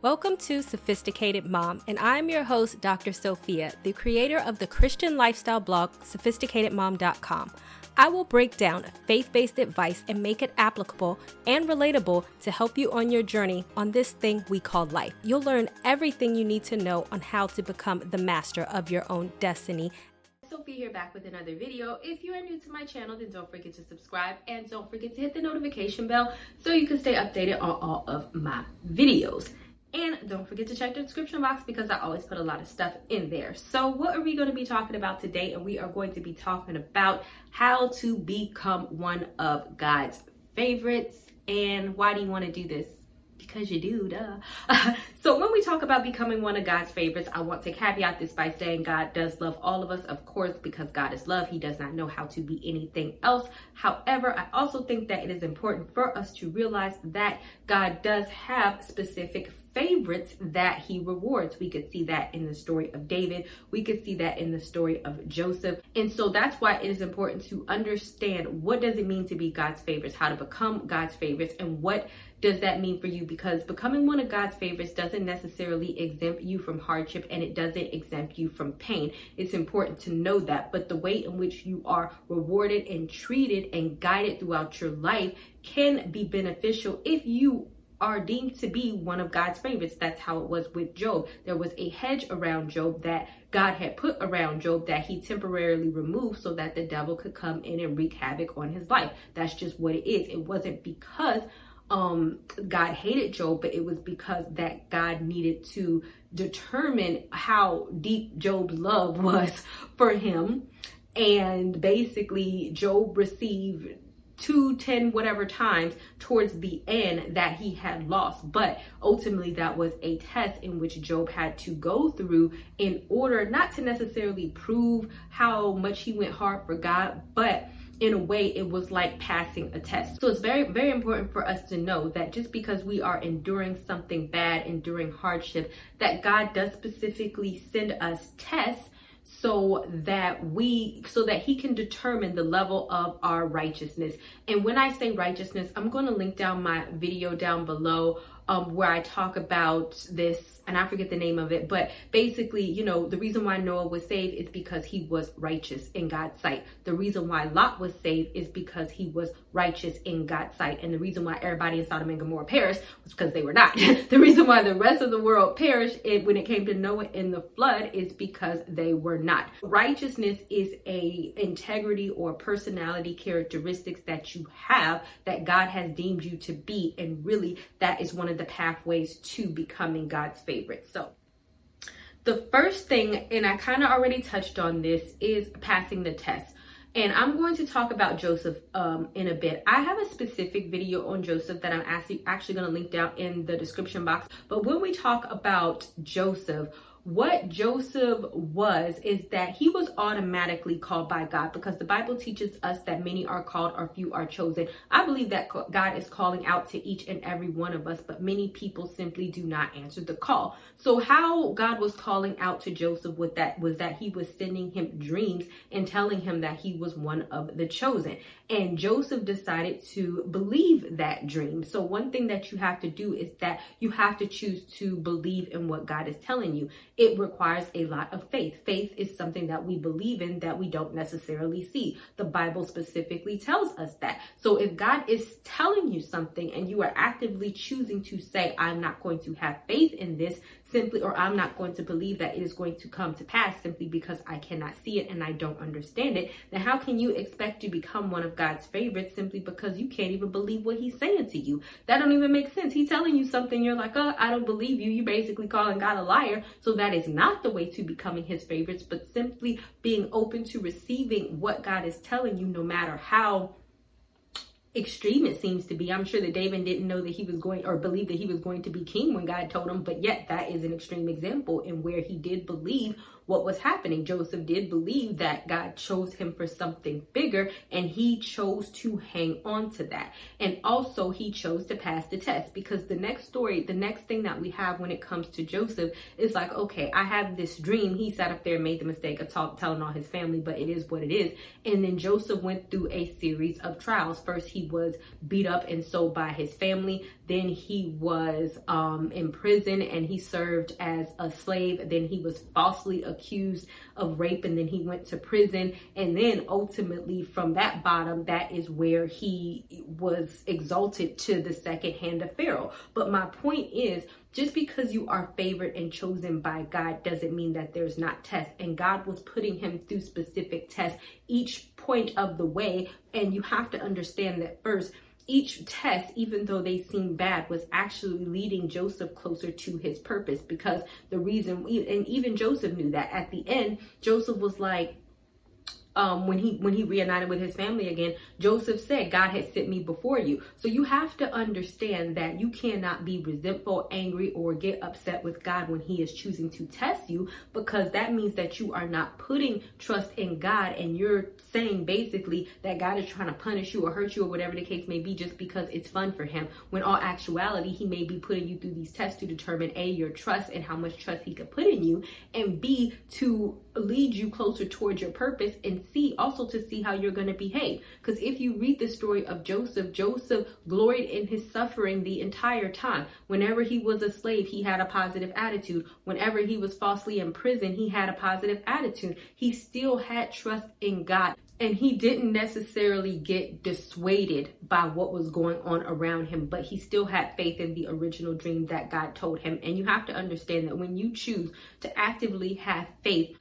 Welcome to Sophisticated Mom, and I'm your host, Dr. Sophia, the creator of the Christian lifestyle blog, sophisticatedmom.com. I will break down faith based advice and make it applicable and relatable to help you on your journey on this thing we call life. You'll learn everything you need to know on how to become the master of your own destiny. Sophia here back with another video. If you are new to my channel, then don't forget to subscribe and don't forget to hit the notification bell so you can stay updated on all of my videos. And don't forget to check the description box because I always put a lot of stuff in there. So what are we going to be talking about today? And we are going to be talking about how to become one of God's favorites. And why do you want to do this? Because you do, duh. so when we talk about becoming one of God's favorites, I want to caveat this by saying God does love all of us, of course, because God is love. He does not know how to be anything else. However, I also think that it is important for us to realize that God does have specific favorites that he rewards. We could see that in the story of David. We could see that in the story of Joseph. And so that's why it is important to understand what does it mean to be God's favorites, how to become God's favorites, and what does that mean for you? Because becoming one of God's favorites doesn't necessarily exempt you from hardship and it doesn't exempt you from pain. It's important to know that. But the way in which you are rewarded and treated and guided throughout your life can be beneficial if you are deemed to be one of God's favorites. That's how it was with Job. There was a hedge around Job that God had put around Job that he temporarily removed so that the devil could come in and wreak havoc on his life. That's just what it is. It wasn't because um God hated Job, but it was because that God needed to determine how deep Job's love was for him. And basically Job received two, ten, whatever times towards the end that he had lost. But ultimately, that was a test in which Job had to go through in order not to necessarily prove how much he went hard for God, but in a way it was like passing a test. So it's very, very important for us to know that just because we are enduring something bad, enduring hardship, that God does specifically send us tests so that we so that he can determine the level of our righteousness. And when i say righteousness i'm going to link down my video down below um, where i talk about this and I forget the name of it, but basically, you know, the reason why Noah was saved is because he was righteous in God's sight. The reason why Lot was saved is because he was righteous in God's sight. And the reason why everybody in Sodom and Gomorrah perished was because they were not. the reason why the rest of the world perished it, when it came to Noah in the flood is because they were not. Righteousness is a integrity or personality characteristics that you have that God has deemed you to be. And really that is one of the pathways to becoming God's favorite. So the first thing, and I kind of already touched on this, is passing the test. And I'm going to talk about Joseph um, in a bit. I have a specific video on Joseph that I'm actually, actually going to link down in the description box. But when we talk about Joseph, what Joseph was is that he was automatically called by God because the Bible teaches us that many are called or few are chosen. I believe that God is calling out to each and every one of us, but many people simply do not answer the call. So how God was calling out to Joseph with that was that he was sending him dreams and telling him that he was one of the chosen. And Joseph decided to believe that dream. So one thing that you have to do is that you have to choose to believe in what God is telling you it requires a lot of faith. Faith is something that we believe in that we don't necessarily see. The Bible specifically tells us that. So if God is telling you something and you are actively choosing to say, I'm not going to have faith in this, simply, or I'm not going to believe that it is going to come to pass simply because I cannot see it and I don't understand it, then how can you expect to become one of God's favorites simply because you can't even believe what he's saying to you? That don't even make sense. He's telling you something, you're like, oh, I don't believe you. You're basically calling God a liar. So that is not the way to becoming his favorites, but simply being open to receiving what God is telling you, no matter how extreme it seems to be. I'm sure that David didn't know that he was going or believe that he was going to be king when God told him, but yet that is an extreme example in where he did believe what was happening. Joseph did believe that God chose him for something bigger and he chose to hang on to that. And also he chose to pass the test because the next story, the next thing that we have when it comes to Joseph is like, okay, I have this dream. He sat up there and made the mistake of talk, telling all his family, but it is what it is. And then Joseph went through a series of trials. First, he was beat up and sold by his family. Then he was um, in prison and he served as a slave. Then he was falsely accused of rape and then he went to prison. And then ultimately, from that bottom, that is where he was exalted to the second hand of Pharaoh. But my point is, just because you are favored and chosen by God doesn't mean that there's not tests. And God was putting him through specific tests each point of the way. And you have to understand that first, each test, even though they seem bad, was actually leading Joseph closer to his purpose because the reason, and even Joseph knew that at the end, Joseph was like, um, when he when he reunited with his family again, Joseph said, "God has sent me before you." So you have to understand that you cannot be resentful, angry, or get upset with God when He is choosing to test you, because that means that you are not putting trust in God, and you're saying basically that God is trying to punish you or hurt you or whatever the case may be, just because it's fun for Him. When all actuality, He may be putting you through these tests to determine a your trust and how much trust He could put in you, and b to lead you closer towards your purpose and see also to see how you're going to behave. Because if you read the story of joseph joseph gloried in his suffering the entire time. Whenever he was a slave he had a positive attitude. Whenever he was falsely in prison he had a positive attitude. He still had trust in god and he didn't necessarily get dissuaded by what was going on around him, but he still had faith in the original dream that God told him. And you have to understand that when you choose to actively have faith,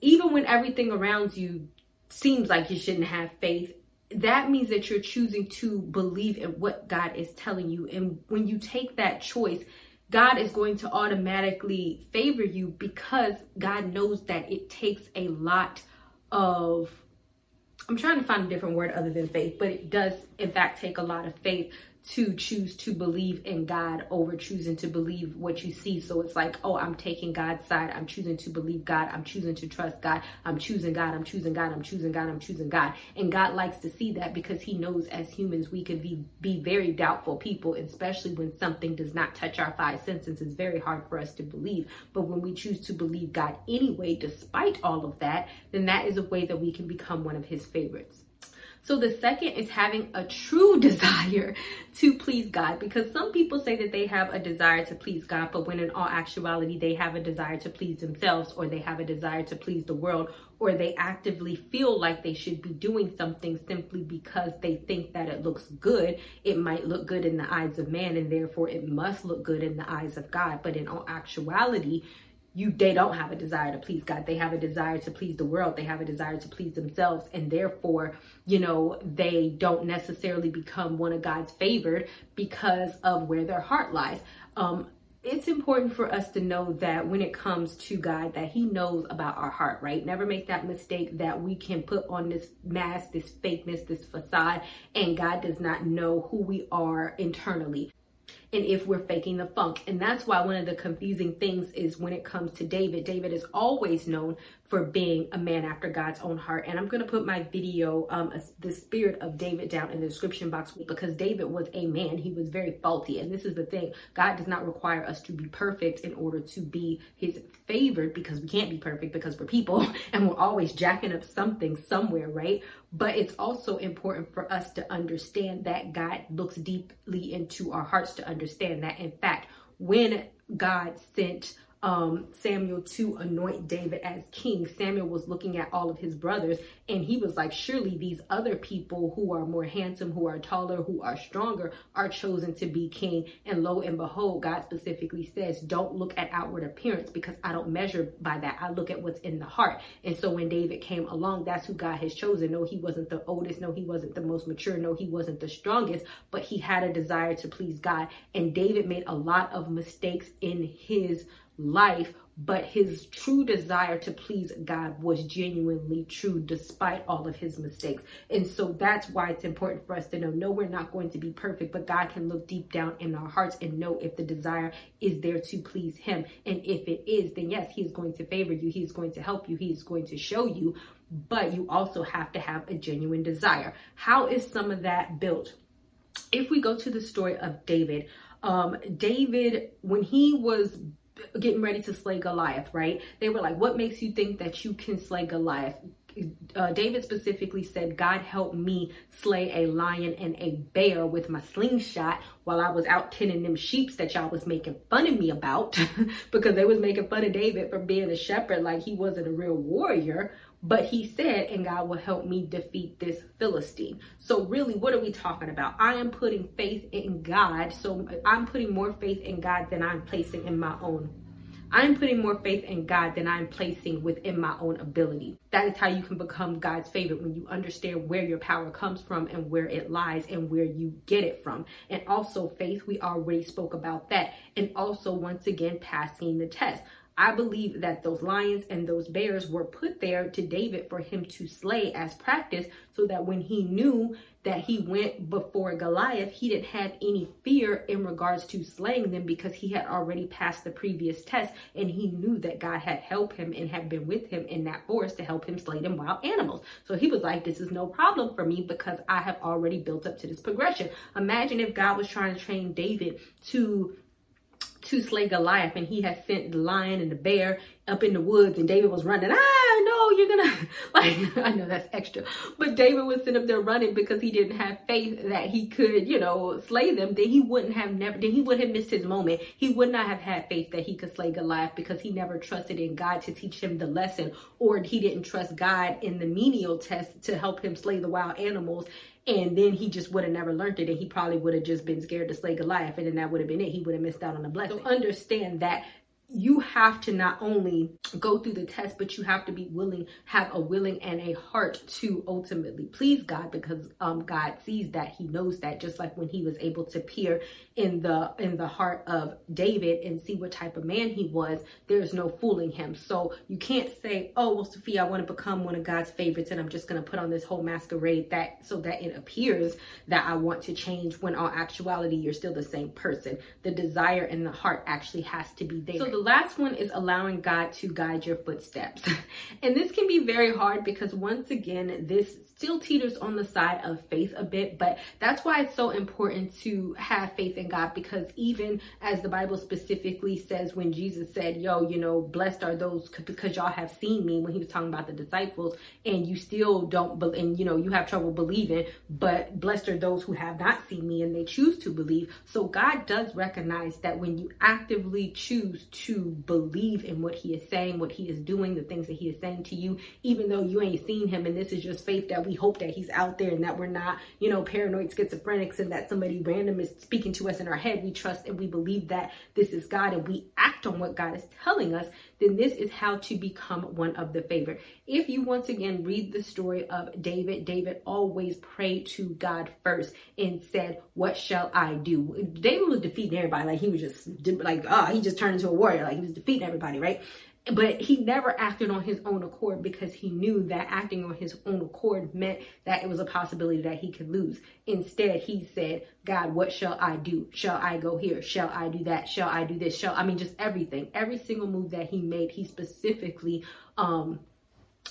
even when everything around you seems like you shouldn't have faith, that means that you're choosing to believe in what God is telling you. And when you take that choice, God is going to automatically favor you because God knows that it takes a lot of I'm trying to find a different word other than faith, but it does in fact take a lot of faith to choose to believe in God over choosing to believe what you see. So it's like, oh, I'm taking God's side. I'm choosing to believe God. I'm choosing to trust God. I'm choosing God. I'm choosing God. I'm choosing God. I'm choosing God. And God likes to see that because he knows as humans, we can be, be very doubtful people, especially when something does not touch our five senses. It's very hard for us to believe. But when we choose to believe God anyway, despite all of that, then that is a way that we can become one of his favorites. So the second is having a true desire to please God because some people say that they have a desire to please God, but when in all actuality they have a desire to please themselves or they have a desire to please the world or they actively feel like they should be doing something simply because they think that it looks good. It might look good in the eyes of man and therefore it must look good in the eyes of God. But in all actuality, you they don't have a desire to please God. They have a desire to please the world. They have a desire to please themselves and therefore, you know, they don't necessarily become one of God's favored because of where their heart lies. Um it's important for us to know that when it comes to God that he knows about our heart, right? Never make that mistake that we can put on this mask, this fakeness, this facade and God does not know who we are internally and if we're faking the funk. And that's why one of the confusing things is when it comes to David, David is always known for being a man after God's own heart. And I'm going to put my video, um, the spirit of David down in the description box because David was a man. He was very faulty. And this is the thing. God does not require us to be perfect in order to be his favored because we can't be perfect because we're people and we're always jacking up something somewhere, right? But it's also important for us to understand that God looks deeply into our hearts to understand that. In fact, when God sent um, Samuel to anoint David as king, Samuel was looking at all of his brothers and he was like, surely these other people who are more handsome, who are taller, who are stronger are chosen to be king. And lo and behold, God specifically says, don't look at outward appearance because I don't measure by that. I look at what's in the heart. And so when David came along, that's who God has chosen. No, he wasn't the oldest. No, he wasn't the most mature. No, he wasn't the strongest, but he had a desire to please God. And David made a lot of mistakes in his life, but his true desire to please God was genuinely true despite all of his mistakes. And so that's why it's important for us to know no, we're not going to be perfect, but God can look deep down in our hearts and know if the desire is there to please him. And if it is, then yes, he is going to favor you, he is going to help you, he is going to show you, but you also have to have a genuine desire. How is some of that built? If we go to the story of David, um, David, when he was getting ready to slay Goliath, right? They were like, What makes you think that you can slay Goliath? uh, David specifically said, God help me slay a lion and a bear with my slingshot while I was out tending them sheeps that y'all was making fun of me about because they was making fun of David for being a shepherd like he wasn't a real warrior. But he said, and God will help me defeat this Philistine. So, really, what are we talking about? I am putting faith in God. So, I'm putting more faith in God than I'm placing in my own I'm putting more faith in God than I'm placing within my own ability. That is how you can become God's favorite when you understand where your power comes from and where it lies and where you get it from. And also, faith, we already spoke about that. And also, once again, passing the test. I believe that those lions and those bears were put there to David for him to slay as practice so that when he knew that he went before Goliath, he didn't have any fear in regards to slaying them because he had already passed the previous test and he knew that God had helped him and had been with him in that forest to help him slay them wild animals. So he was like, This is no problem for me because I have already built up to this progression. Imagine if God was trying to train David to to slay Goliath, and he had sent the lion and the bear up in the woods, and David was running. Ah, no, you're gonna like. I know that's extra, but David was sitting up there running because he didn't have faith that he could, you know, slay them. Then he wouldn't have never. Then he would have missed his moment. He would not have had faith that he could slay Goliath because he never trusted in God to teach him the lesson, or he didn't trust God in the menial test to help him slay the wild animals and then he just would have never learned it and he probably would have just been scared to slay Goliath and then that would have been it. He would have missed out on the blessing. So understand that you have to not only go through the test, but you have to be willing, have a willing and a heart to ultimately please God because um, God sees that He knows that. Just like when He was able to peer in the in the heart of David and see what type of man he was, there's no fooling him. So you can't say, "Oh, well, Sophia, I want to become one of God's favorites, and I'm just going to put on this whole masquerade that so that it appears that I want to change." When all actuality, you're still the same person. The desire in the heart actually has to be there. So the last one is allowing God to guide your footsteps. and this can be very hard because once again, this still teeters on the side of faith a bit, but that's why it's so important to have faith in God because even as the Bible specifically says, when Jesus said, Yo, you know, blessed are those because y'all have seen me, when he was talking about the disciples, and you still don't, and you know, you have trouble believing, but blessed are those who have not seen me and they choose to believe. So God does recognize that when you actively choose to believe in what he is saying, what he is doing, the things that he is saying to you, even though you ain't seen him, and this is just faith that we hope that he's out there and that we're not, you know, paranoid schizophrenics and that somebody random is speaking to us in our head. We trust and we believe that this is God and we act on what God is telling us. Then this is how to become one of the favorite. If you once again read the story of David, David always prayed to God first and said, What shall I do? David was defeating everybody. Like he was just like, oh, he just turned into a warrior. Like he was defeating everybody, right? But he never acted on his own accord because he knew that acting on his own accord meant that it was a possibility that he could lose. Instead, he said, God, what shall I do? Shall I go here? Shall I do that? Shall I do this? Shall I mean just everything. Every single move that he made, he specifically um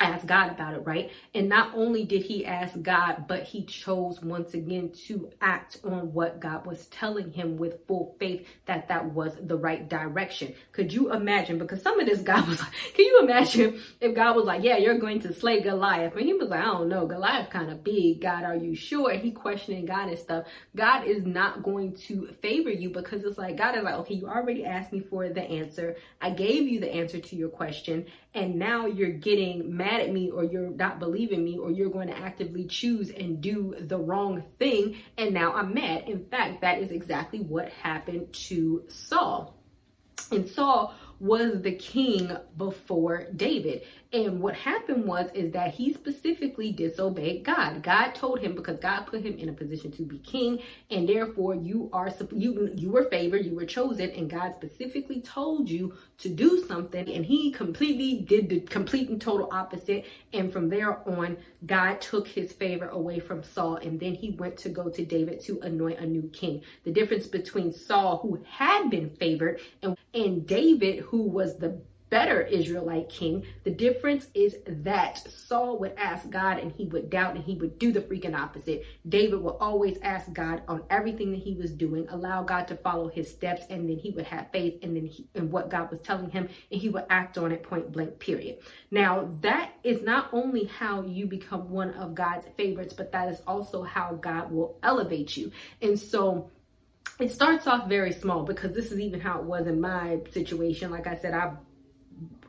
ask God about it, right? And not only did he ask God, but he chose once again to act on what God was telling him with full faith that that was the right direction. Could you imagine? Because some of this God was like, can you imagine if God was like, yeah, you're going to slay Goliath? And he was like, I don't know, Goliath kind of big. God, are you sure? He questioning God and stuff. God is not going to favor you because it's like, God is like, okay, you already asked me for the answer. I gave you the answer to your question and now you're getting mad at me or you're not believing me or you're going to actively choose and do the wrong thing and now I'm mad. In fact, that is exactly what happened to Saul. And Saul was the king before David. And what happened was is that he specifically disobeyed God. God told him because God put him in a position to be king, and therefore you are you you were favored, you were chosen, and God specifically told you to do something, and he completely did the complete and total opposite. And from there on, God took his favor away from Saul, and then he went to go to David to anoint a new king. The difference between Saul, who had been favored, and, and David, who was the better Israelite king. The difference is that Saul would ask God and he would doubt and he would do the freaking opposite. David would always ask God on everything that he was doing, allow God to follow his steps, and then he would have faith and then he, in what God was telling him, and he would act on it point blank, period. Now, that is not only how you become one of God's favorites, but that is also how God will elevate you. And so, it starts off very small because this is even how it was in my situation. Like I said, I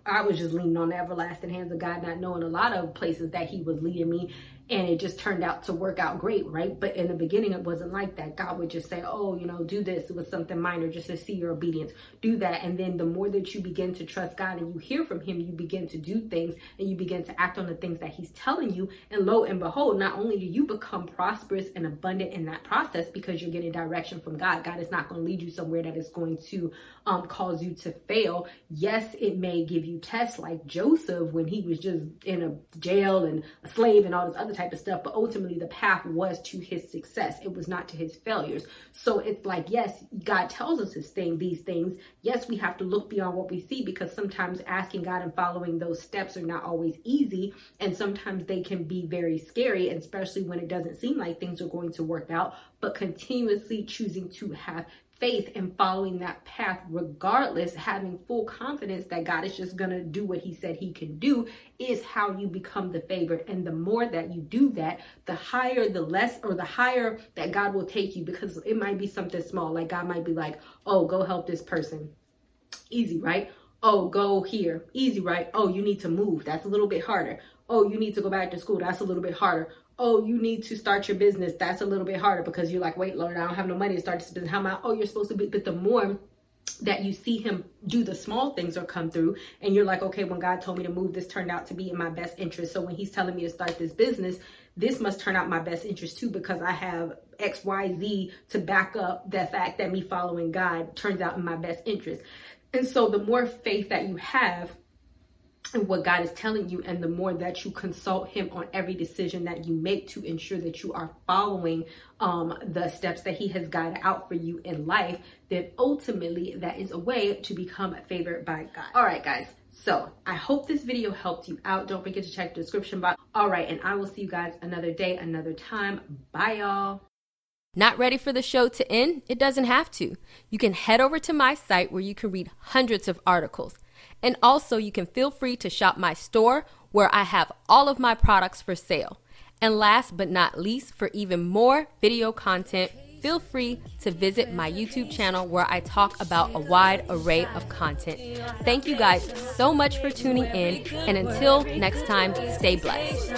I was just leaning on the everlasting hands of God, not knowing a lot of places that He was leading me and it just turned out to work out great, right? But in the beginning, it wasn't like that. God would just say, Oh, you know, do this. It was something minor just to see your obedience. Do that. And then the more that you begin to trust God and you hear from Him, you begin to do things and you begin to act on the things that He's telling you. And lo and behold, not only do you become prosperous and abundant in that process because you're getting direction from God, God is not going to lead you somewhere that is going to um, cause you to fail. Yes, it may give you tests like Joseph when he was just in a jail and a slave and all this other type of stuff, but ultimately the path was to his success. It was not to his failures. So it's like, yes, God tells us his thing, these things. Yes, we have to look beyond what we see because sometimes asking God and following those steps are not always easy. And sometimes they can be very scary, especially when it doesn't seem like things are going to work out, but continuously choosing to have faith and following that path, regardless, having full confidence that God is just going to do what He said He can do, is how you become the favorite. And the more that you do that, the higher, the less, or the higher that God will take you because it might be something small. Like God might be like, oh, go help this person. Easy, right? Oh, go here. Easy, right? Oh, you need to move. That's a little bit harder. Oh, you need to go back to school. That's a little bit harder oh, you need to start your business, that's a little bit harder because you're like, wait, Lord, I don't have no money to start this business. How am I? Oh, you're supposed to be, but the more that you see him do the small things or come through and you're like okay when god told me to move this turned out to be in my best interest so when he's telling me to start this business this must turn out my best interest too because i have xyz to back up the fact that me following god turns out in my best interest and so the more faith that you have and what God is telling you, and the more that you consult Him on every decision that you make to ensure that you are following um, the steps that He has guided out for you in life, then ultimately that is a way to become favored by God. All right, guys. So I hope this video helped you out. Don't forget to check the description box. All right, and I will see you guys another day, another time. Bye, y'all. Not ready for the show to end? It doesn't have to. You can head over to my site where you can read hundreds of articles. And also, you can feel free to shop my store where I have all of my products for sale. And last but not least, for even more video content, feel free to visit my YouTube channel where I talk about a wide array of content. Thank you guys so much for tuning in, and until next time, stay blessed.